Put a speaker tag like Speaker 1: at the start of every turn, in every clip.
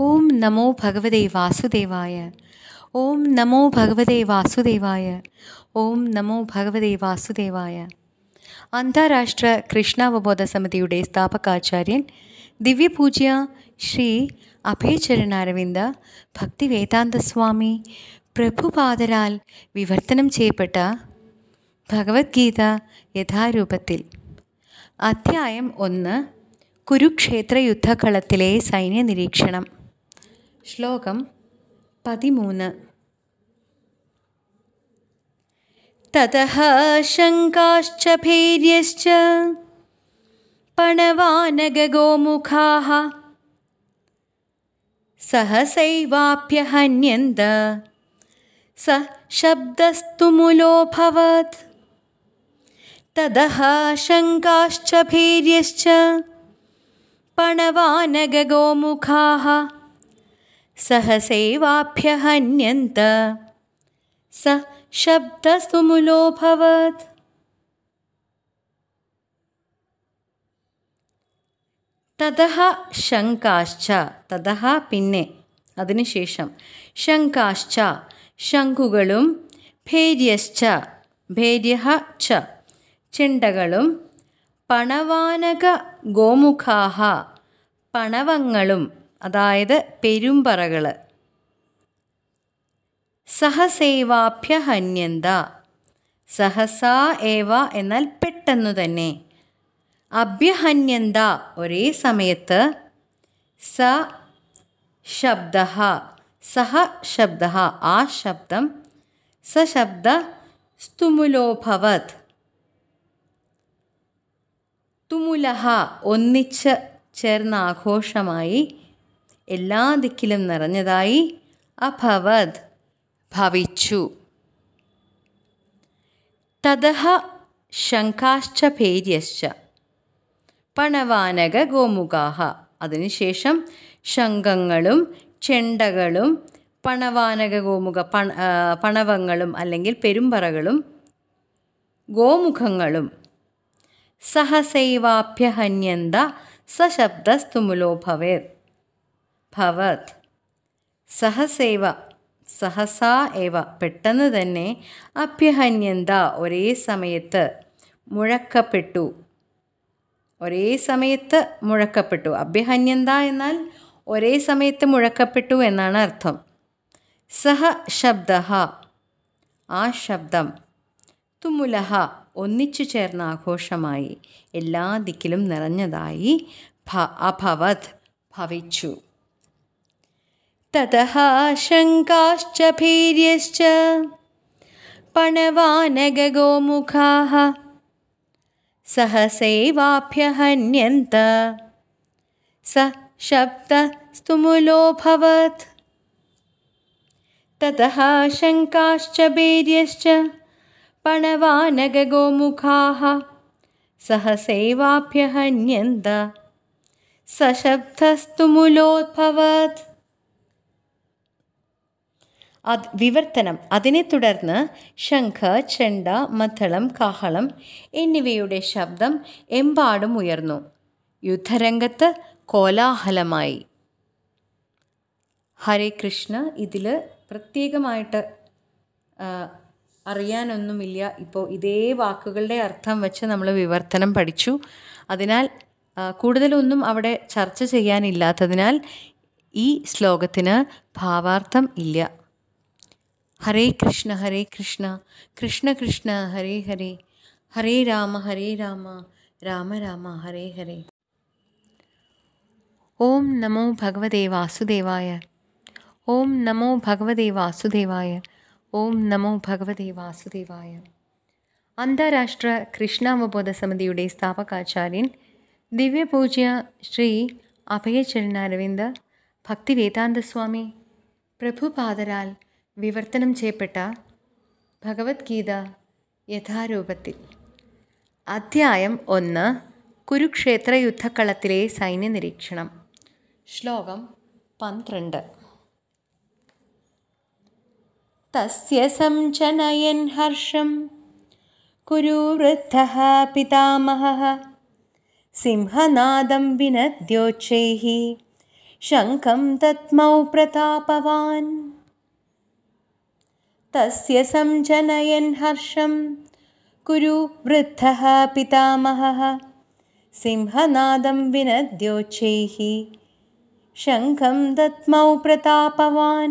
Speaker 1: ഓം നമോ ഭഗവതേ വാസുദേവായ. ഓം നമോ ഭഗവതേ വാസുദേവായ. ഓം നമോ ഭഗവതേ വാസുദേവായ. അന്താരാഷ്ട്ര കൃഷ്ണാവബോധ സമിതിയുടെ സ്ഥാപകാചാര്യൻ ദിവ്യപൂജ്യ ശ്രീ അഭയചരണാരവിന്ദ ഭക്തിവേദാന്ത സ്വാമി പ്രഭുപാദരാൽ വിവർത്തനം ചെയ്യപ്പെട്ട ഭഗവത്ഗീത യഥാരൂപത്തിൽ. അധ്യായം ഒന്ന് കുരുക്ഷേത്ര യുദ്ധക്കളത്തിലെ സൈന്യ നിരീക്ഷണം ശ്ലോകം പതിമൂന്ന് തതഃ ശങ്കാശ്ച ഭൈര്യശ്ച പണവാനഗോമുഖാः सहसैवाप्यहन्यन्त स शब्दस्तुमुलोऽभवत् ततः शङ्काश्च भैर्यश्च पणवानगगोमुखाः सहसैवाभ्यहन्यन्त स शब्दस्तुमुलोऽभवत् തതഹ ശങ്കാശ്ച തതഹ പിന്നെ അതിനുശേഷം ശങ്കാശ്ച ശംഖുകളും ഭേര്യശ്ച ഭേര്യ ച ചെണ്ടകളും പണവാനക ഗോമുഖാഹ പണവങ്ങളും അതായത് പെരുമ്പറകൾ സഹസേവാഭ്യഹന്യന്ത. സഹസാ ഏവ എന്നാൽ പെട്ടെന്നു തന്നെ. അഭ്യഹന്യന്ത ഒരേ സമയത്ത് സ ശബ്ദ സഹ ശബ്ദ ആ ശബ്ദം. സശബ്ദ സ്തുമുലോഭവത്. തുമുലഹ ഒന്നിച്ച് ചേർന്ന ആഘോഷമായി എല്ലാ ദിക്കിലും നിറഞ്ഞതായി അഭവത് ഭവിച്ചു. തതഹ ശങ്കാശ്ച ഭേര്യശ്ച പണവാനക ഗോമുഖാഹ. അതിനുശേഷം ശംഖങ്ങളും ചെണ്ടകളും പണവാനക ഗോമുഖ പണ പണവങ്ങളും അല്ലെങ്കിൽ പെരുമ്പറകളും ഗോമുഖങ്ങളും സഹസൈവാഭ്യഹന്യന്ത സശബ്ദസ്തുമുലോ ഭവേത് ഭവത്. സഹസേവ സഹസാ ഏവ പെട്ടെന്ന് തന്നെ അഭ്യഹന്യന്ത ഒരേ സമയത്ത് മുഴക്കപ്പെട്ടു. ഒരേ സമയത്ത് മുഴക്കപ്പെട്ടു. അഭ്യഹന്യന്ത എന്നാൽ ഒരേ സമയത്ത് മുഴക്കപ്പെട്ടു എന്നാണ് അർത്ഥം. സഹ ശബ്ദ ആ ശബ്ദം തുമുലഹ ഒന്നിച്ചു ചേർന്ന ആഘോഷമായി എല്ലാ ദിക്കിലും നിറഞ്ഞതായി ഭ അഭവത് ഭവിച്ചു. ततः शङ्काश्च भीर्यश्च पणवानगगोमुखाः सहसैवाभ्यहन्यन्त। स शब्दस्तुमुलोऽभवत्। ततः शङ्काश्च वीर्यश्च पणवानगगोमुखाः सहसैवाभ्यहन्यन्त। सशब्दस्तुमुलोद्भवत् വിവർത്തനം. അതിനെ തുടർന്ന് ശംഖ ചെണ്ട മദ്ദളം കാഹളം എന്നിവയുടെ ശബ്ദം എമ്പാടും ഉയർന്നു. യുദ്ധരംഗത്ത് കോലാഹലമായി. ഹരേ കൃഷ്ണ ഇതിൽ പ്രത്യേകമായിട്ട് അറിയാനൊന്നുമില്ല. ഇപ്പോൾ ഇതേ വാക്കുകളുടെ അർത്ഥം വെച്ച് നമ്മൾ വിവർത്തനം പഠിച്ചു. അതിനാൽ കൂടുതലൊന്നും അവിടെ ചർച്ച ചെയ്യാനില്ലാത്തതിനാൽ ഈ ശ്ലോകത്തിന് ഭാവാർത്ഥം ഇല്ല. ഹരേ കൃഷ്ണ ഹരേ കൃഷ്ണ കൃഷ്ണ കൃഷ്ണ ഹരേ ഹരേ ഹരേ രാമ ഹരേ രാമ രാമ രാമ ഹരേ ഹരേ ഓം നമോ ഭഗവതേ വാസുദേവായ ഓം നമോ ഭഗവതേ വാസുദേവായ ഓം നമോ ഭഗവതേ വാസുദേവായ അന്താരാഷ്ട്ര കൃഷ്ണാവബോധ സമിതിയുടെ സ്ഥാപകാചാര്യൻ ദിവ്യപൂജ്യ ശ്രീ അഭയചരണാരവിന്ദ ഭക്തിവേദാന്ത സ്വാമി പ്രഭുപാദരാൽ വിവർത്തനം ചെയ്യപ്പെട്ട ഭഗവത്ഗീത യഥാരൂപത്തിൽ. അധ്യായം ഒന്ന്. കുരുക്ഷേത്ര യുദ്ധക്കളത്തിലെ സൈന്യ നിരീക്ഷണം ശ്ലോകം പന്ത്രണ്ട്. തസ്യ സംചനയൻ ഹർഷം. കുരുവൃദ്ധ പിതാമഹ. സിംഹനാദം വിനദ്യോച്ചൈ ശംഖം തത്മൗ പ്രതാപവാൻ. തസ്യ സംജനയൻ ഹർഷം കുരു വൃദ്ധ പിതാമഹ സിംഹനാദം വിനദ്യോച്ചൈഹി ശംഖം ദത്മൗ പ്രതാപവാൻ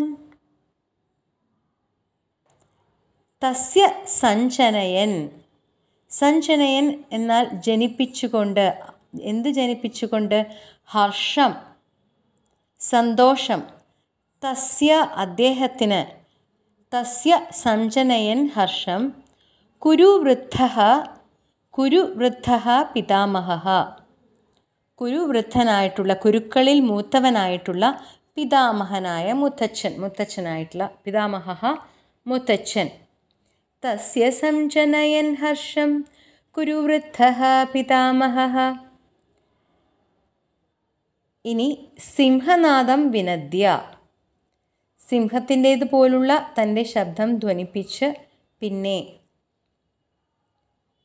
Speaker 1: തസ്യ സഞ്ജനയൻ സഞ്ജനയൻ എന്നാൽ ജനിപ്പിച്ചുകൊണ്ട് എന്ത് ജനിപ്പിച്ചുകൊണ്ട്? ഹർഷം സന്തോഷം. തസ്യ അദ്ദേഹത്തിന് തസ്യ സഞ്ജനയൻ ഹർഷം കുരുവൃദ്ധ കുരുവൃദ്ധ പിതാമഹ. കുരുവൃദ്ധനായിട്ടുള്ള കുരുക്കളിൽ മൂത്തവനായിട്ടുള്ള പിതാമഹനായ മുത്തച്ഛൻ മുത്തച്ഛനായിട്ടുള്ള പിതാമഹ മുത്തച്ഛൻ. തസ്യ സഞ്ജനയൻ ഹർഷം കുരുവൃദ്ധ പിതാമഹ. ഇനി സിംഹനാദം വിനദ്യ. സിംഹത്തിന്റേത് പോലുള്ള തന്റെ ശബ്ദം ധ്വനിപ്പിച്ച് പിന്നെ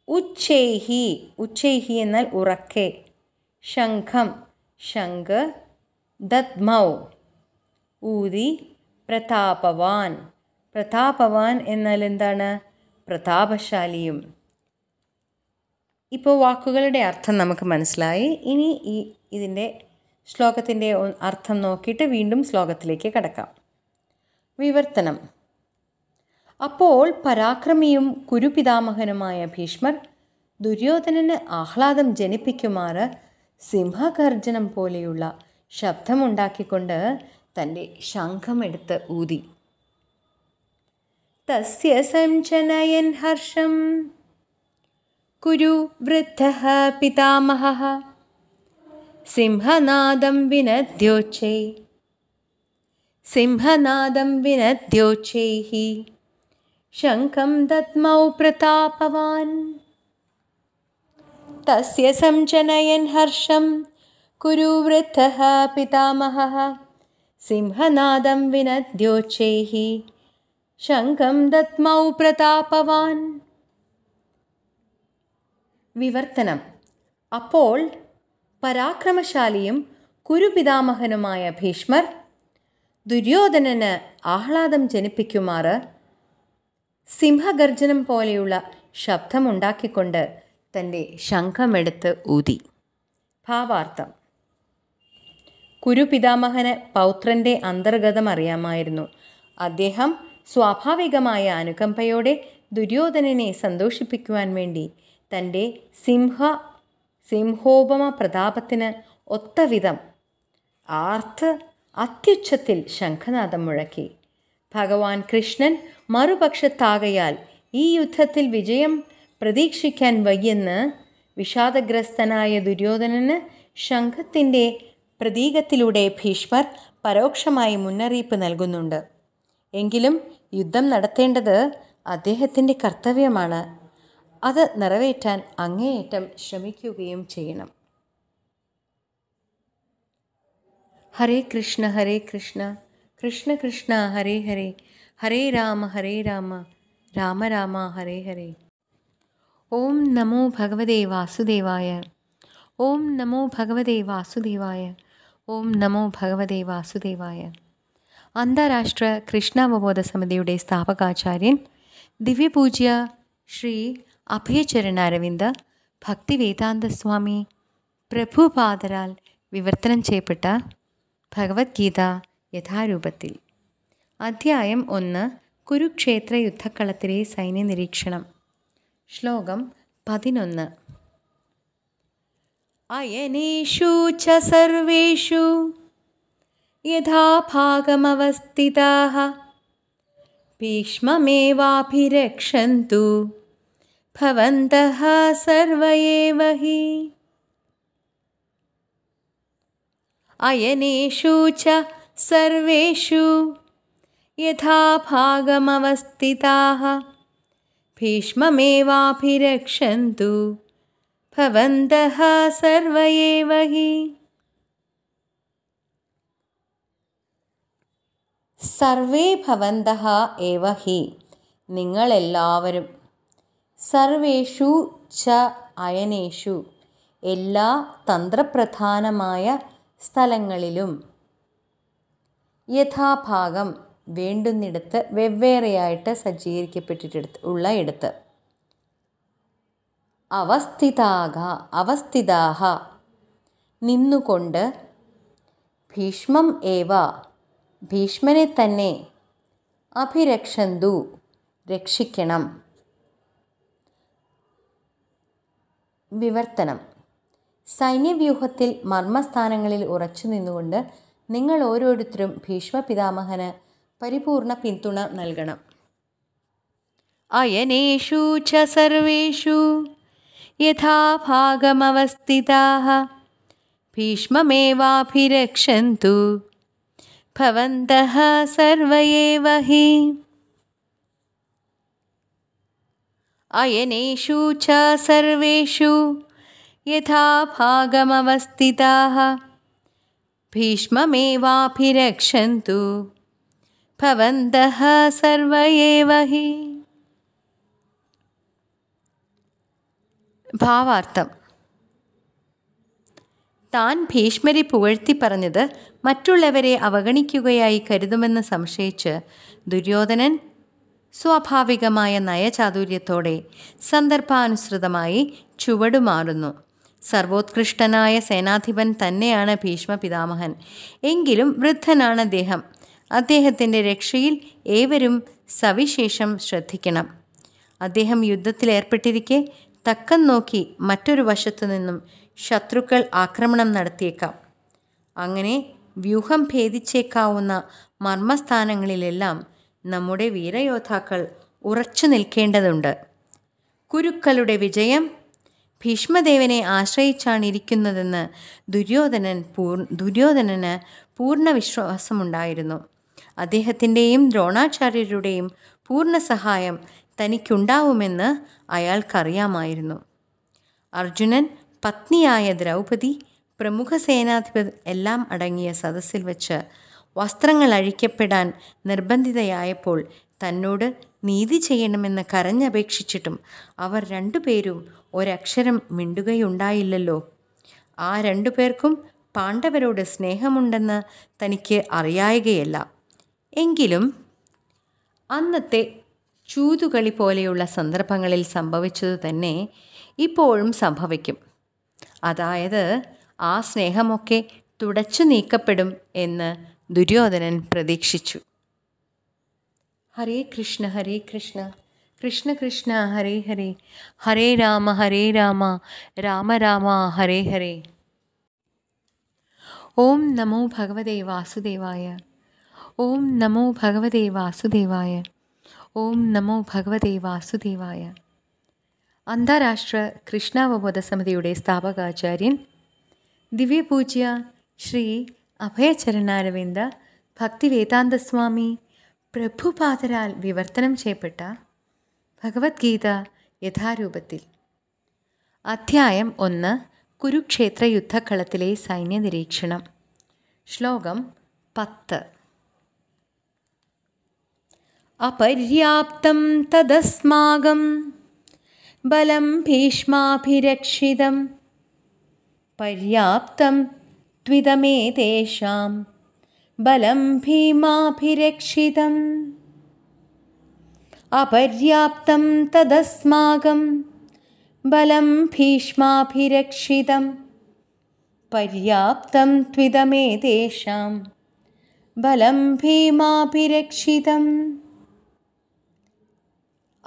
Speaker 1: ഉച്ചേഹി ഉച്ചേഹി എന്നാൽ ഉറക്കെ. ശംഖം ശംഖ് ദത്മൗ ഊതി പ്രതാപവാൻ. പ്രതാപവാൻ എന്നാൽ എന്താണ്? പ്രതാപശാലിയും. ഇപ്പോൾ വാക്കുകളുടെ അർത്ഥം നമുക്ക് മനസ്സിലായി. ഇനി ഈ ഇതിന്റെ ശ്ലോകത്തിന്റെ അർത്ഥം നോക്കിയിട്ട് വീണ്ടും ശ്ലോകത്തിലേക്ക് കടക്കാം. വിവർത്തനം. അപ്പോൾ പരാക്രമിയും കുരുപിതാമഹനുമായ ഭീഷ്മർ ദുര്യോധനന് ആഹ്ലാദം ജനിപ്പിക്കുമാറ് സിംഹഗർജനം പോലെയുള്ള ശബ്ദമുണ്ടാക്കിക്കൊണ്ട് തന്റെ ശംഖമെടുത്ത് ഊതി. തസ്യ സഞ്ചനയൻ ഹർഷം. കുരു വൃദ്ധ പിതാമഹ. സിംഹനാദം വിനദ്യോച്ചൈ. സിംഹനാദം വിനദ്യോച്ചൈः ശംഖം ദദ്മൗ പ്രതാപവാൻ തസ്യ സംജനയൻ ഹർഷം കുരു വൃദ്ധ പിതാമഹ സിംഹനാദം വിനദ്യോച്ചൈः ശംഖം ദദ്മൗ പ്രതാപവാൻ വിവർത്തനം അപ്പോൾ പരാക്രമശാലിയും കുരുപിതാമഹനുമായ ഭീഷ്മർ ദുര്യോധനന് ആഹ്ലാദം ജനിപ്പിക്കുമാറ് സിംഹഗർജനം പോലെയുള്ള ശബ്ദമുണ്ടാക്കിക്കൊണ്ട് തന്റെ ശംഖമെടുത്ത് ഊതി. ഭാവാർത്ഥം. കുരുപിതാമഹന് പൗത്രന്റെ അന്തർഗതം അറിയാമായിരുന്നു. അദ്ദേഹം സ്വാഭാവികമായ അനുകമ്പയോടെ ദുര്യോധനനെ സന്തോഷിപ്പിക്കുവാൻ വേണ്ടി തന്റെ സിംഹ സിംഹോപമ പ്രതാപത്തിന് ഒത്തവിധം ആർത്ത് അത്യുച്ചത്തിൽ ശംഖനാദം മുഴക്കി. ഭഗവാൻ കൃഷ്ണൻ മറുപക്ഷത്താകയാൽ ഈ യുദ്ധത്തിൽ വിജയം പ്രതീക്ഷിക്കാൻ വയ്യെന്ന് വിഷാദഗ്രസ്തനായ ദുര്യോധനന് ശംഖത്തിന്റെ പ്രതീകത്തിലൂടെ ഭീഷ്മർ പരോക്ഷമായി മുന്നറിയിപ്പ് നൽകുന്നുണ്ട്. എങ്കിലും യുദ്ധം നടത്തേണ്ടത് അദ്ദേഹത്തിന്റെ കർത്തവ്യമാണ്. അത് നിറവേറ്റാൻ അങ്ങേയറ്റം ശ്രമിക്കുകയും ചെയ്യണം. ഹരേ കൃഷ്ണ ഹരേ കൃഷ്ണ കൃഷ്ണ കൃഷ്ണ ഹരേ ഹരേ ഹരേ രാമ ഹരേ രാമ രാമ രാമ ഹരേ ഹരേ ഓം നമോ ഭഗവതേ വാസുദേവായ ഓം നമോ ഭഗവതേ വാസുദേവായ ഓം നമോ ഭഗവതേ വാസുദേവായ അന്താരാഷ്ട്ര കൃഷ്ണാവബോധ സമിതിയുടെ സ്ഥാപകാചാര്യൻ ദിവ്യപൂജ്യ ശ്രീ അഭയചരണാരവിന്ദ ഭക്തിവേദാന്ത സ്വാമി പ്രഭുപാദരാൽ വിവർത്തനം ചെയ്യപ്പെട്ട ഭഗവത്ഗീത യഥാരൂപത്തിൽ. അധ്യായം ഒന്ന് കുരുക്ഷേത്ര യുദ്ധക്കളത്തിലെ സൈന്യ നിരീക്ഷണം ശ്ലോകം പതിനൊന്ന്. അയനേഷു ച സർവേഷു യഥാഭാഗമവസ്ഥിതാ ഭീഷ്മമേവാഭിരക്ഷന്തു ഭവന്തഃ സർവയേവഹി ഹി अयनेषु च सर्वेषु यथा भागमवस्थिताः भीष्ममेवाभिरक्षन्तु भवन्तः सर्व एव हि। സർവേ भवन्तः ഏവ ഹി നിങ്ങളെല്ലാവരും। സർവേഷു ച അയനേഷു എല്ലാ തന്ത്രപ്രധാനമായ സ്ഥലങ്ങളിലും യഥാഭാഗം വേണ്ടുന്നിടത്ത് വെവ്വേറെയായിട്ട് സജ്ജീകരിക്കപ്പെട്ടിട്ട് ഉള്ള ഇടത്ത്. അവസ്ഥിതാക അവസ്ഥിതാഹ നിന്നുകൊണ്ട് ഭീഷ്മം ഏവ ഭീഷ്മനെ തന്നെ അഭിരക്ഷന്തു രക്ഷിക്കണം. വിവർത്തനം. സൈന്യവ്യൂഹത്തിൽ മർമ്മസ്ഥാനങ്ങളിൽ ഉറച്ചു നിന്നുകൊണ്ട് നിങ്ങൾ ഓരോരുത്തരും ഭീഷ്മ പിതാമഹന് പരിപൂർണ പിന്തുണ നൽകണം. അയനേഷു ച സർവേഷു യഥാഭാഗമവസ്ഥിതാः ഭീഷ്മമേവാഭിരക്ഷന്തു ഭവന്തः സർവ ഏവ ഹി അയനേഷു ച സർവേഷു ഭവന്തः സർവ ഏവ ഹി ഭാവാർത്ഥം താൻ ഭീഷ്മരെ പുകഴ്ത്തി പറഞ്ഞത് മറ്റുള്ളവരെ അവഗണിക്കുകയായി കരുതുമെന്ന് സംശയിച്ച് ദുര്യോധനൻ സ്വാഭാവികമായ നയചാതുര്യത്തോടെ സന്ദർഭാനുസൃതമായി ചുവടുമാറുന്നു. സർവോത്കൃഷ്ടനായ സേനാധിപൻ തന്നെയാണ് ഭീഷ്മ പിതാമഹൻ എങ്കിലും വൃദ്ധനാണ് അദ്ദേഹം. അദ്ദേഹത്തിന്റെ രക്ഷയിൽ ഏവരും സവിശേഷം ശ്രദ്ധിക്കണം. അദ്ദേഹം യുദ്ധത്തിലേർപ്പെട്ടിരിക്കെ തക്കം നോക്കി മറ്റൊരു വശത്തു നിന്നും ശത്രുക്കൾ ആക്രമണം നടത്തിയേക്കാം. അങ്ങനെ വ്യൂഹം ഭേദിച്ചേക്കാവുന്ന മർമ്മസ്ഥാനങ്ങളിലെല്ലാം നമ്മുടെ വീരയോദ്ധാക്കൾ ഉറച്ചു നിൽക്കേണ്ടതുണ്ട്. കുരുക്കളുടെ വിജയം ഭീഷ്മദേവനെ ആശ്രയിച്ചാണ് ഇരിക്കുന്നതെന്ന് ദുര്യോധനൻ പൂർ ദുര്യോധനന് പൂർണ വിശ്വാസമുണ്ടായിരുന്നു. അദ്ദേഹത്തിന്റെയും ദ്രോണാചാര്യരുടെയും പൂർണ സഹായം തനിക്കുണ്ടാവുമെന്ന് അയാൾക്കറിയാമായിരുന്നു. അർജുനൻ പത്നിയായ ദ്രൗപദി പ്രമുഖ സേനാധിപതി എല്ലാം അടങ്ങിയ സദസ്സിൽ വച്ച് വസ്ത്രങ്ങൾ അഴിക്കപ്പെടാൻ നിർബന്ധിതയായപ്പോൾ തന്നോട് നീതി ചെയ്യണമെന്ന് കരഞ്ഞപേക്ഷിച്ചിട്ടും അവർ രണ്ടുപേരും ഒരക്ഷരം മിണ്ടുകയുണ്ടായില്ലല്ലോ. ആ രണ്ടു പേർക്കും പാണ്ഡവരോട് സ്നേഹമുണ്ടെന്ന് തനിക്ക് അറിയായകയല്ല. എങ്കിലും അന്നത്തെ ചൂതുകളി പോലെയുള്ള സന്ദർഭങ്ങളിൽ സംഭവിച്ചത് തന്നെ ഇപ്പോഴും സംഭവിക്കും. അതായത് ആ സ്നേഹമൊക്കെ തുടച്ചു നീക്കപ്പെടും എന്ന് ദുര്യോധനൻ പ്രതീക്ഷിച്ചു. ഹരേ കൃഷ്ണ ഹരേ കൃഷ്ണ കൃഷ്ണ കൃഷ്ണ ഹരേ ഹരേ ഹരേ രാമ ഹരേ രാമ രാമ രാമ ഹരേ ഹരേ ഓം നമോ ഭഗവതേ വാസുദേവായ ഓം നമോ ഭഗവതേ വാസുദേവായ ഓം നമോ ഭഗവതേ വാസുദേവായ അന്താരാഷ്ട്ര കൃഷ്ണാവബോധ സമിതിയുടെ സ്ഥാപകാചാര്യൻ ദിവ്യപൂജ്യ ശ്രീ അഭയചരണാരവിന്ദ ഭക്തിവേദാന്തസ്വാമി പ്രഭുപാദരാൽ വിവർത്തനം ചെയ്യപ്പെട്ട ഭഗവത്ഗീത യഥാരൂപത്തിൽ. അധ്യായം ഒന്ന് കുരുക്ഷേത്ര യുദ്ധക്കളത്തിലെ സൈന്യ നിരീക്ഷണം ശ്ലോകം പത്ത്. അപര്യാപ്തം തദസ്മാകം ബലം ഭീഷ്മാഭിരക്ഷിതം. പര്യാപ്തം ത്വിതമേതേഷാം ബലം ഭീമാഭിരക്ഷിതം. അപര്യാപ്തം തദസ്മാകം ബലം ഭീഷ്മാഭിരക്ഷിതം. പര്യാപ്തം ത്വിതമേതേഷാം ബലം ഭീമാഭിരക്ഷിതം.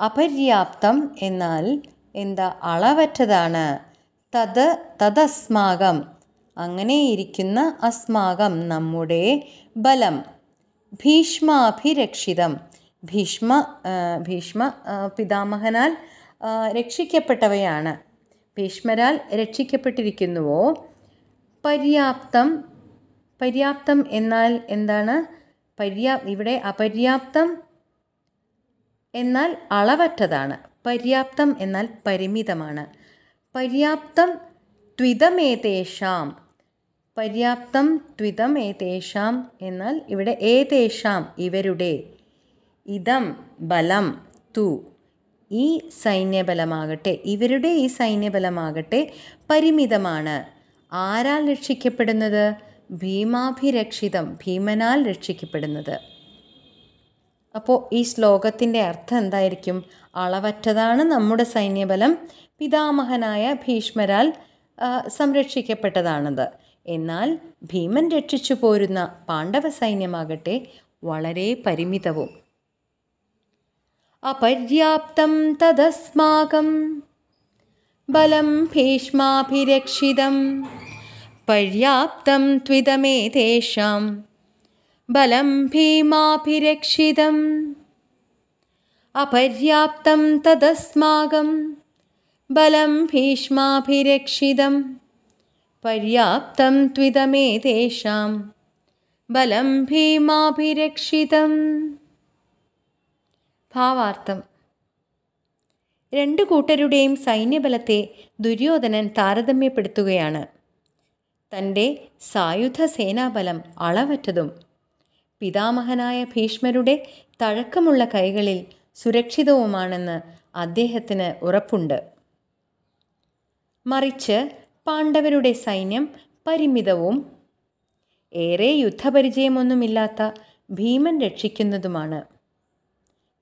Speaker 1: അപര്യാപ്തം എന്നാൽ എന്താ അളവറ്റതാണ്. തത് തദസ്മാകം അങ്ങനെയിരിക്കുന്ന അസ്മാകം നമ്മുടെ ബലം. ഭീഷ്മാഭിരക്ഷിതം. ഭീഷ്മ ഭീഷ്മ പിതാമഹനാൽ രക്ഷിക്കപ്പെട്ടവയാണ്. ഭീഷ്മരാൽ രക്ഷിക്കപ്പെട്ടിരിക്കുന്നുവോ? പര്യാപ്തം. പര്യാപ്തം എന്നാൽ എന്താണ്? പര്യാ ഇവിടെ അപര്യാപ്തം എന്നാൽ അളവറ്റതാണ്. പര്യാപ്തം എന്നാൽ പരിമിതമാണ്. പര്യാപ്തം ത്വിതമേതേഷാം. പര്യാപ്തം ത്വിതം ഏതേഷാം എന്നാൽ ഇവിടെ ഏതേഷാം ഇവരുടെ ഇതം ബലം തു ഈ സൈന്യബലമാകട്ടെ ഇവരുടെ ഈ സൈന്യബലമാകട്ടെ പരിമിതമാണ്. ആരാൽ രക്ഷിക്കപ്പെടുന്നത്? ഭീമാഭിരക്ഷിതം ഭീമനാൽ രക്ഷിക്കപ്പെടുന്നത്. അപ്പോൾ ഈ ശ്ലോകത്തിന്റെ അർത്ഥം എന്തായിരിക്കും? അളവറ്റതാണ് നമ്മുടെ സൈന്യബലം പിതാമഹനായ ഭീഷ്മരാൽ സംരക്ഷിക്കപ്പെട്ടതാണത്. എന്നാൽ ഭീമൻ രക്ഷിച്ചു പോരുന്ന പാണ്ഡവ സൈന്യമാകട്ടെ വളരെ പരിമിതവും. അപര്യാപ്തം തദസ്മാകം. ബലം ഭീഷ്മാഭിരക്ഷിതം. പര്യാപ്തം ത്വിതമേ തേഷാം ബലം ഭീമാഭിരക്ഷിതം. അപര്യാപ്തം തദസ്മാകം. ബലം ഭീഷ്മാഭിരക്ഷിതം. പര്യാപ്തം ത്വിതമേതേഷാം. ബലം ഭീമാഭിരക്ഷിതം. ഭാവാർത്ഥം. രണ്ടു കൂട്ടരുടെയും സൈന്യബലത്തെ ദുര്യോധനൻ താരതമ്യപ്പെടുത്തുകയാണ്. തന്റെ സായുധ സേനാബലം അളവറ്റതും പിതാമഹനായ ഭീഷ്മരുടെ തഴക്കമുള്ള കൈകളിൽ സുരക്ഷിതവുമാണെന്ന് അദ്ദേഹത്തിന് ഉറപ്പുണ്ട്. മറിച്ച് പാണ്ഡവരുടെ സൈന്യം പരിമിതവും ഏറെ യുദ്ധപരിചയമൊന്നുമില്ലാത്ത ഭീമൻ രക്ഷിക്കുന്നതുമാണ്.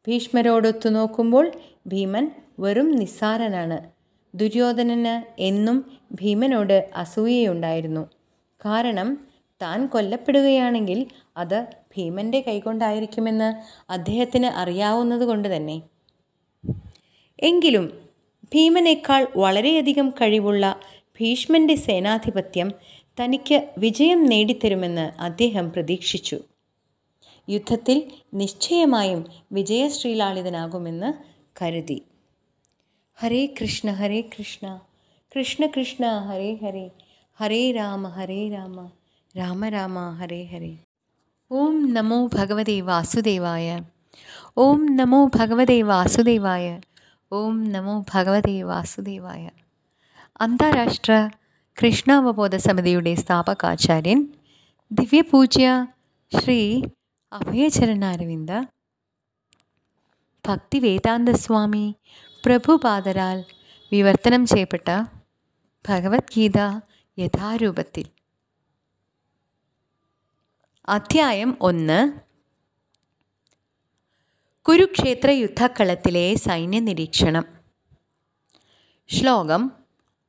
Speaker 1: ഭീഷ്മരോടൊത്തു നോക്കുമ്പോൾ ഭീമൻ വെറും നിസ്സാരനാണ്. ദുര്യോധനന് എന്നും ഭീമനോട് അസൂയയുണ്ടായിരുന്നു. കാരണം താൻ കൊല്ലപ്പെടുകയാണെങ്കിൽ അത് ഭീമന്റെ കൈകൊണ്ടായിരിക്കുമെന്ന് അദ്ദേഹത്തിന് അറിയാവുന്നത് കൊണ്ട് തന്നെ. എങ്കിലും ഭീമനേക്കാൾ വളരെയധികം കഴിവുള്ള ഭീഷ്മന്റെ സേനാധിപത്യം തനിക്ക് വിജയം നേടിത്തരുമെന്ന് അദ്ദേഹം പ്രതീക്ഷിച്ചു. യുദ്ധത്തിൽ നിശ്ചയമായും വിജയശ്രീലാളിതനാകുമെന്ന് കരുതി. ഹരേ കൃഷ്ണ ഹരേ കൃഷ്ണ കൃഷ്ണ കൃഷ്ണ ഹരേ ഹരേ ഹരേ രാമ ഹരേ രാമ രാമ രാമ ഹരേ ഹരേ. ഓം നമോ ഭഗവതേ വാസുദേവായ ഓം നമോ ഭഗവതേ വാസുദേവായ ഓം നമോ ഭഗവതേ വാസുദേവായ. അന്താരാഷ്ട്ര കൃഷ്ണാവബോധ സമിതിയുടെ സ്ഥാപകാചാര്യൻ ദിവ്യപൂജ്യ ശ്രീ അഭയചരണാരവിന്ദ ഭക്തി വേദാന്തസ്വാമി പ്രഭുപാദരാൽ വിവർത്തനം ചെയ്യപ്പെട്ട ഭഗവത്ഗീത യഥാരൂപത്തിൽ. അധ്യായം ഒന്ന്. കുരുക്ഷേത്ര യുദ്ധക്കളത്തിലെ സൈന്യ നിരീക്ഷണം ശ്ലോകം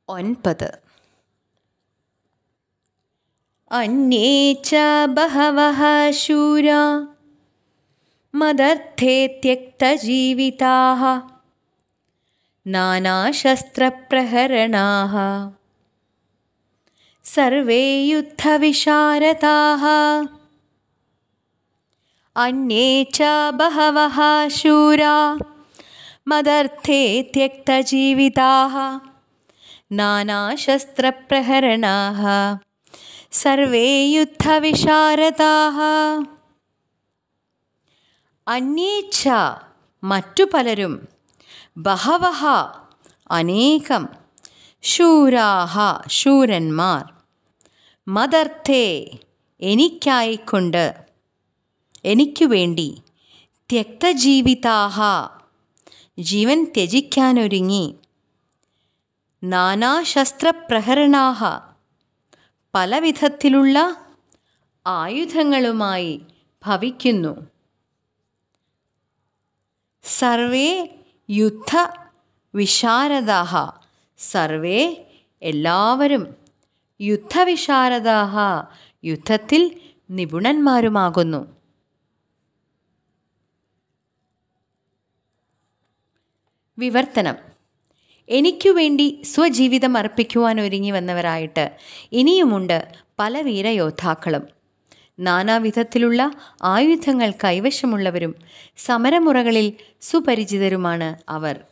Speaker 1: ഒൻപത് അന്യേ ച ബഹവഃ ശൂരാ മദർത്ഥേ ത്യക്തജീവിതാः നാനാശസ്ത്രപ്രഹരണാः സർവേ യുദ്ധവിശാരതാः अन्ये च बहवः शूरा मदर्थे त्यक्तजीविताः नानाशस्त्रप्रहरणाः सर्वे യുദ്ധവിശാരദാः അന്യേച്ഛ മറ്റു പലരും ബഹവഹ അനേകം ശൂരാഹ ശൂരന്മാർ മദർത്ഥേ എനിക്കായിക്കൊണ്ട് എനിക്കു വേണ്ടി ത്യക്തജീവിതാഹ ജീവൻ ത്യജിക്കാനൊരുങ്ങി നാനാശസ്ത്രപ്രഹരണാഹ. പലവിധത്തിലുള്ള ആയുധങ്ങളുമായി ഭവിക്കുന്നു. സർവേ യുദ്ധ വിശാരദാഹ. സർവേ എല്ലാവരും യുദ്ധവിശാരദാഹ യുദ്ധത്തിൽ നിപുണന്മാരുമാകുന്നു. വിവർത്തനം. എനിക്കു വേണ്ടി സ്വജീവിതം അർപ്പിക്കുവാൻ ഒരുങ്ങി വന്നവരായിട്ട് ഇനിയുമുണ്ട് പല വീരയോദ്ധാക്കളും നാനാവിധത്തിലുള്ള ആയുധങ്ങൾ കൈവശമുള്ളവരും സമരമുറകളിൽ സുപരിചിതരുമാണ് അവർ.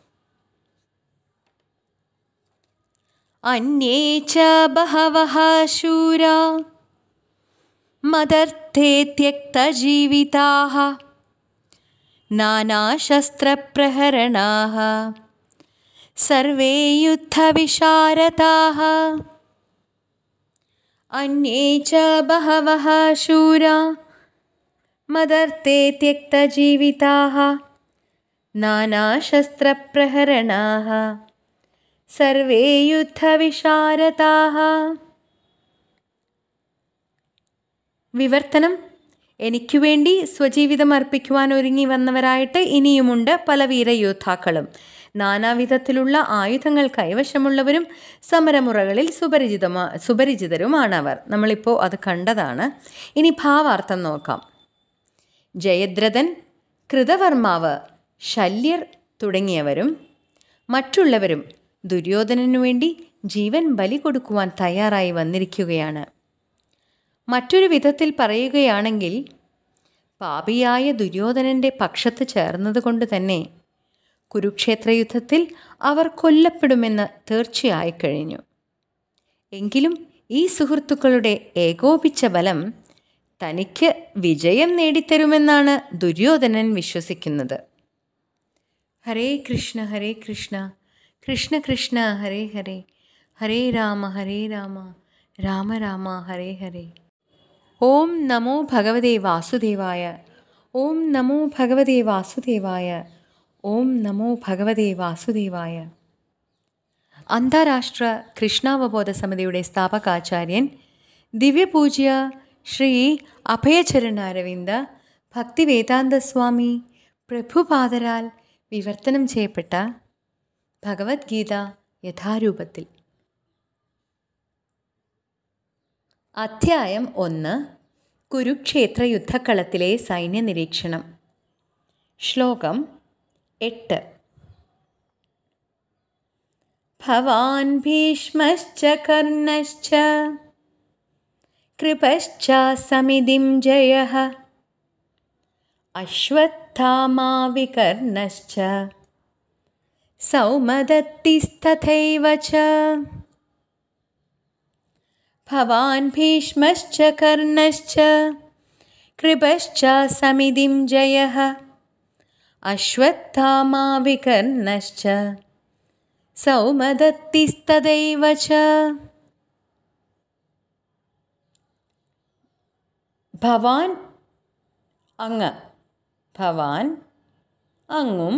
Speaker 1: അന്യേ ച ബഹവഃ ശൂരാ നാനാശസ്ത്രപ്രഹരണാः സർവേ യുദ്ധവിശാരതാः अन्ये च बहवः शूरा मदर्थे त्यक्तजीविताः नानाशस्त्रप्रहरणाः सर्वे युद्धविशारदाः വിവർത്തനം എനിക്കു വേണ്ടി സ്വജീവിതം അർപ്പിക്കുവാൻ ഒരുങ്ങി വന്നവരായിട്ട് ഇനിയുമുണ്ട് പല വീരയോദ്ധാക്കളും നാനാവിധത്തിലുള്ള ആയുധങ്ങൾ കൈവശമുള്ളവരും സമരമുറകളിൽ സുപരിചിതമാ സുപരിചിതരുമാണ് അവർ നമ്മളിപ്പോൾ അത് കണ്ടതാണ്. ഇനി ഭാവാർത്ഥം നോക്കാം. ജയദ്രഥൻ കൃതവർമാവ് ശല്യർ തുടങ്ങിയവരും മറ്റുള്ളവരും ദുര്യോധനനു വേണ്ടി ജീവൻ ബലി കൊടുക്കുവാൻ തയ്യാറായി വന്നിരിക്കുകയാണ്. മറ്റൊരു വിധത്തിൽ പറയുകയാണെങ്കിൽ പാപിയായ ദുര്യോധനന്റെ പക്ഷത്ത് ചേർന്നതുകൊണ്ട് തന്നെ കുരുക്ഷേത്ര യുദ്ധത്തിൽ അവർ കൊല്ലപ്പെടുമെന്ന് തീർച്ചയായി കഴിഞ്ഞു. എങ്കിലും ഈ സുഹൃത്തുക്കളുടെ ഏകോപിച്ച ബലം തനിക്ക് വിജയം നേടിത്തരുമെന്നാണ് ദുര്യോധനൻ വിശ്വസിക്കുന്നത്. ഹരേ കൃഷ്ണ ഹരേ കൃഷ്ണ കൃഷ്ണ കൃഷ്ണ ഹരേ ഹരേ ഹരേ രാമ ഹരേ രാമ രാമ രാമ ഹരേ ഹരേ. ഓം നമോ ഭഗവതേ വാസുദേവായ ഓം നമോ ഭഗവതേ വാസുദേവായ ഓം നമോ ഭഗവതേ വാസുദേവായ. അന്താരാഷ്ട്ര കൃഷ്ണാവബോധ സമിതിയുടെ സ്ഥാപകാചാര്യൻ ദിവ്യപൂജ്യ ശ്രീ അഭയചരണാരവിന്ദ ഭക്തിവേദാന്ത സ്വാമി പ്രഭുപാദരാൽ വിവർത്തനം ചെയ്യപ്പെട്ട ഭഗവത്ഗീത യഥാരൂപത്തിൽ. അധ്യായം ഒന്ന്. കുരുക്ഷേത്ര യുദ്ധക്കളത്തിലെ സൈന്യനിരീക്ഷണം. ശ്ലോകം कृपश्च समितिं जयः अश्वत्थामाविकर्णश्च सौमदत्तिस्तथैव चवान् भीष्मश्च कर्णश्च कृपश्च समितिं जयः अश्वत्थामाविकर्णश्च सौमदत्तिस्तदैव च। भवान् अङ् भवान् अङ्गुं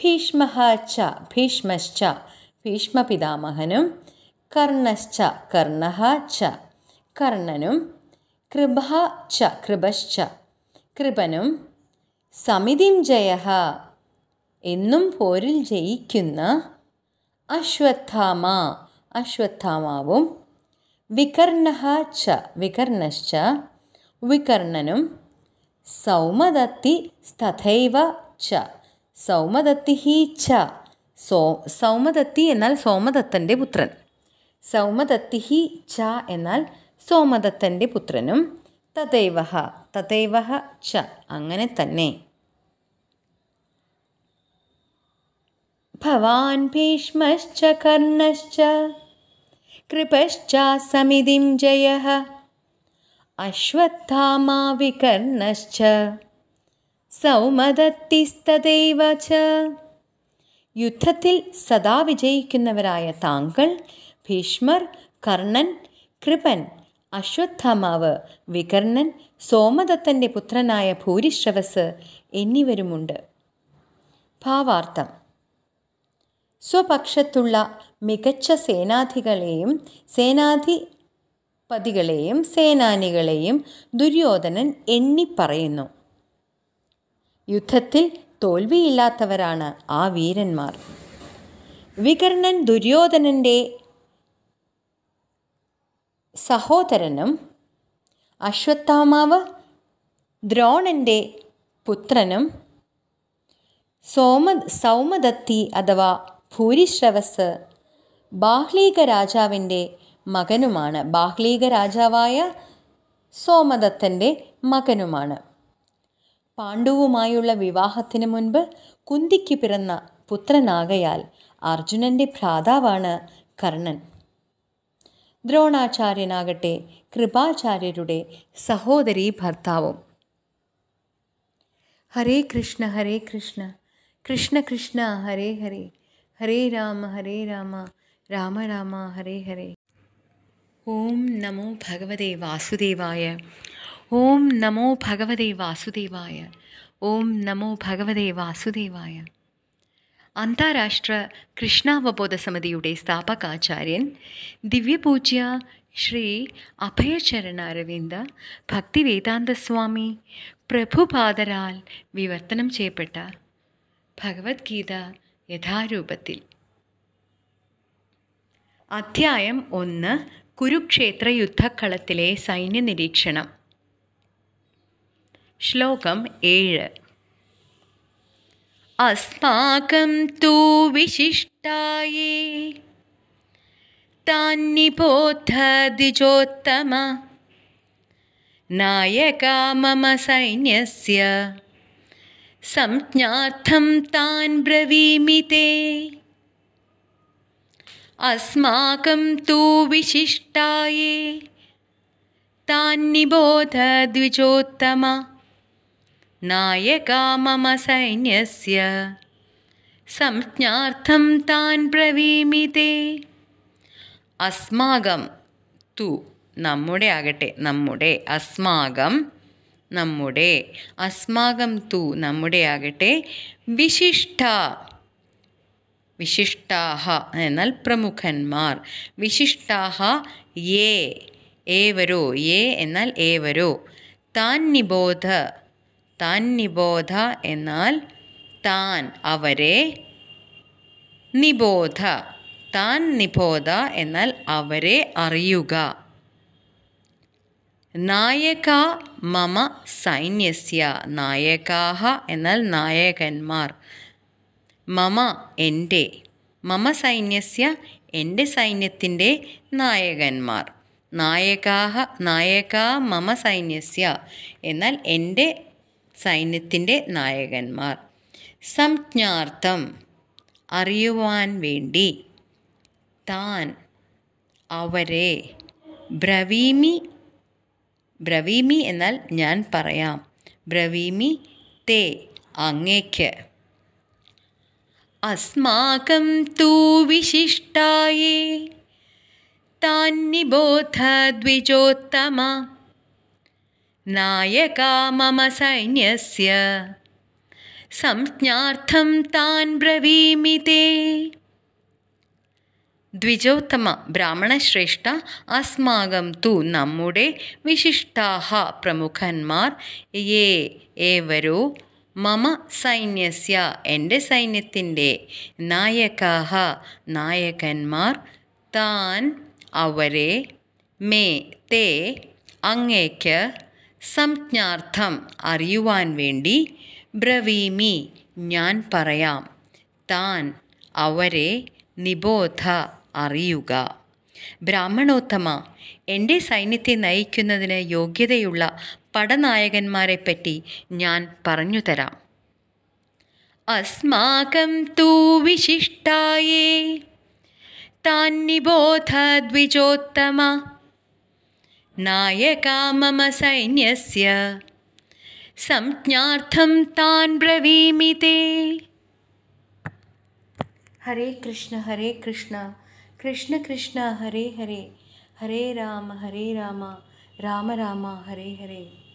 Speaker 1: भीष्मः च भीष्मश्च भीष्मपितामहनं कर्णश्च कर्णः च कर्णनं कृभा च कृभश्च कृपनं സമിതിം ജയ എന്നും പോരിൽ ജയിക്കുന്ന അശ്വത്ഥാമ. അശ്വത്ഥാമാവും. വികർണ ച. വികർണശ്ച. വികർണനും സൗമദത്തി തഥൈവ ച. സൗമദത്തി ച. സോ സൗമദത്തി എന്നാൽ സോമദത്തന്റെ പുത്രൻ. സൗമദത്തി ഹി ച എന്നാൽ സോമദത്തന്റെ പുത്രനും. തഥൈവ തഥൈവ ച അങ്ങനെ തന്നെ ഭവാൻ ഭീഷ്മശ്ച കർണശ്ച കൃപശ്ച സമിതിം ജയ അശ്വത്ഥാമാ വികർണശ്ച സൗമദത്തിസ്തദൈവ ച യുദ്ധത്തിൽ സദാ വിജയിക്കുന്നവരായ താങ്കൾ ഭീഷ്മർ കർണൻ കൃപൻ അശ്വത്ഥാമാവ് വികർണൻ സോമദത്തന്റെ പുത്രനായ ഭൂരിശ്രവസ് എന്നിവരുമുണ്ട്. ഭാവാർത്ഥം. സ്വപക്ഷത്തുള്ള മികച്ച സേനാധികളെയും സേനാധിപതികളെയും സേനാനികളെയും ദുര്യോധനൻ എണ്ണിപ്പറയുന്നു. യുദ്ധത്തിൽ തോൽവിയില്ലാത്തവരാണ് ആ വീരന്മാർ. വികർണൻ ദുര്യോധനന്റെ സഹോദരനും അശ്വത്ഥാമാവ് ദ്രോണന്റെ പുത്രനും സോമ സൗമദത്തി അഥവാ ഭൂരിശ്രവസ് ബാഹ്ലീക രാജാവിന്റെ മകനുമാണ്. ബാഹ്ലീക രാജാവായ സോമദത്തന്റെ മകനുമാണ്. പാണ്ഡുവുമായുള്ള വിവാഹത്തിന് മുൻപ് കുന്തിക്ക് പിറന്ന പുത്രനാകയാൽ അർജുനന്റെ ഭ്രാതാവാണ് കർണൻ. ദ്രോണാചാര്യനാകട്ടെ കൃപാചാര്യരുടെ സഹോദരീ ഭർത്താവും ഹരേ കൃഷ്ണ ഹരേ കൃഷ്ണ കൃഷ്ണ കൃഷ്ണ ഹരേ ഹരേ ഹരേ രാമ ഹരേ രാമ രാമ രാമ ഹരേ ഹരേ ഓം നമോ ഭഗവതേ വാസുദേവായ ഓം നമോ ഭഗവതേ വാസുദേവായ ഓം നമോ ഭഗവതേ വാസുദേവായ അന്താരാഷ്ട്ര കൃഷ്ണാവബോധ സമിതിയുടെ സ്ഥാപകാചാര്യൻ ദിവ്യപൂജ്യ ശ്രീ അഭയചരണ അഭയചരണാരവിന്ദ ഭക്തിവേദാന്തസ്വാമി പ്രഭുപാദരാൽ വിവർത്തനം ചെയ്യപ്പെട്ട ഭഗവത്ഗീത യഥാരൂപത്തിൽ. അധ്യായം ഒന്ന് കുരുക്ഷേത്ര യുദ്ധക്കളത്തിലെ സൈന്യ നിരീക്ഷണം ശ്ലോകം ഏഴ്. अस्माकं तु विशिष्टाये। तान् द्विजोत्तम। नायका मम सैन्यस्य। संज्ञार्थं तान् ब्रवीमि ते। अस्माकं तु विशिष्टाये। तान्निबोध द्विजोत्तमा। നായക മമ സൈന്യസ്യ. സംജ്ഞാർത്ഥം താൻ പ്രവീമി തേ അസ്മാകം തു നമ്മുടെ ആകട്ടെ നമ്മുടെ അസ്മാകം നമ്മുടെ അസ്മാകം തു നമ്മുടെ ആകട്ടെ വിശിഷ്ട വിശിഷ്ടാഹ എന്നാൽ പ്രമുഖന്മാർ. വിശിഷ്ടാഹ ഏ ഏവരോ ഏ എന്നാൽ ഏവരോ. താൻ നിബോധ താൻ നിബോധ എന്നാൽ താൻ അവരെ നിബോധ. താൻ നിബോധ എന്നാൽ അവരെ അറിയുക. നായക മമ സൈന്യസ്യ. നായകാഹ എന്നാൽ നായകന്മാർ. മമ എന്റെ. മമ സൈന്യസ്യ എന്റെ സൈന്യത്തിന്റെ നായകന്മാർ. നായകാഹ നായക മമ സൈന്യസ്യ. എന്നാൽ എന്റെ സൈന്യത്തിന്റെ നായകന്മാർ. സംജ്ഞാർത്ഥം. അറിയുവാൻ വേണ്ടി താൻ അവരെ ബ്രവീമി ബ്രവീമി എന്നാൽ ഞാൻ പറയാം. ബ്രവീമി തേ അങ്ങേക്ക്. അസ്മാകം തൂ വിശിഷ്ടായേ. താന്നിബോധ ദ്വിജോത്തമ. നായക മമ സൈന്യ സംജ്ഞാർത്ഥം താൻ ബ്രവീമി തേ ദ്വിജോത്തമ ബ്രാഹ്മണശ്രേഷ്ഠ അസ്മാകം തു നമ്മുടെ വിശിഷ്ടാഹ പ്രമുഖന്മാർ. യേ ഏവരോ മമ സൈന്യസ്യ എന്റെ സൈന്യത്തിന്റെ നായകാഹ നായകന്മാർ. താൻ അവരെ മേ തേ അങ്ങേക്ക് സംജ്ഞാർത്ഥം അറിയുവാൻ വേണ്ടി ബ്രവീമി ഞാൻ പറയാം. താൻ അവരെ നിബോധ അറിയുക. ബ്രാഹ്മണോത്തമ എന്റെ സൈന്യത്തെ നയിക്കുന്നതിന് യോഗ്യതയുള്ള പടനായകന്മാരെ പടനായകന്മാരെപ്പറ്റി ഞാൻ പറഞ്ഞു തരാം അസ്മാകം തൂ വിശിഷ്ടായേ താൻ നിബോധ ദ്വിജോത്തമ नायका मम सैन्यस्य। संज्ञार्थं तान् ब्रवीमि ते। हरे कृष्ण हरे कृष्ण। कृष्ण कृष्ण हरे हरे। हरे राम हरे राम। राम राम हरे हरे।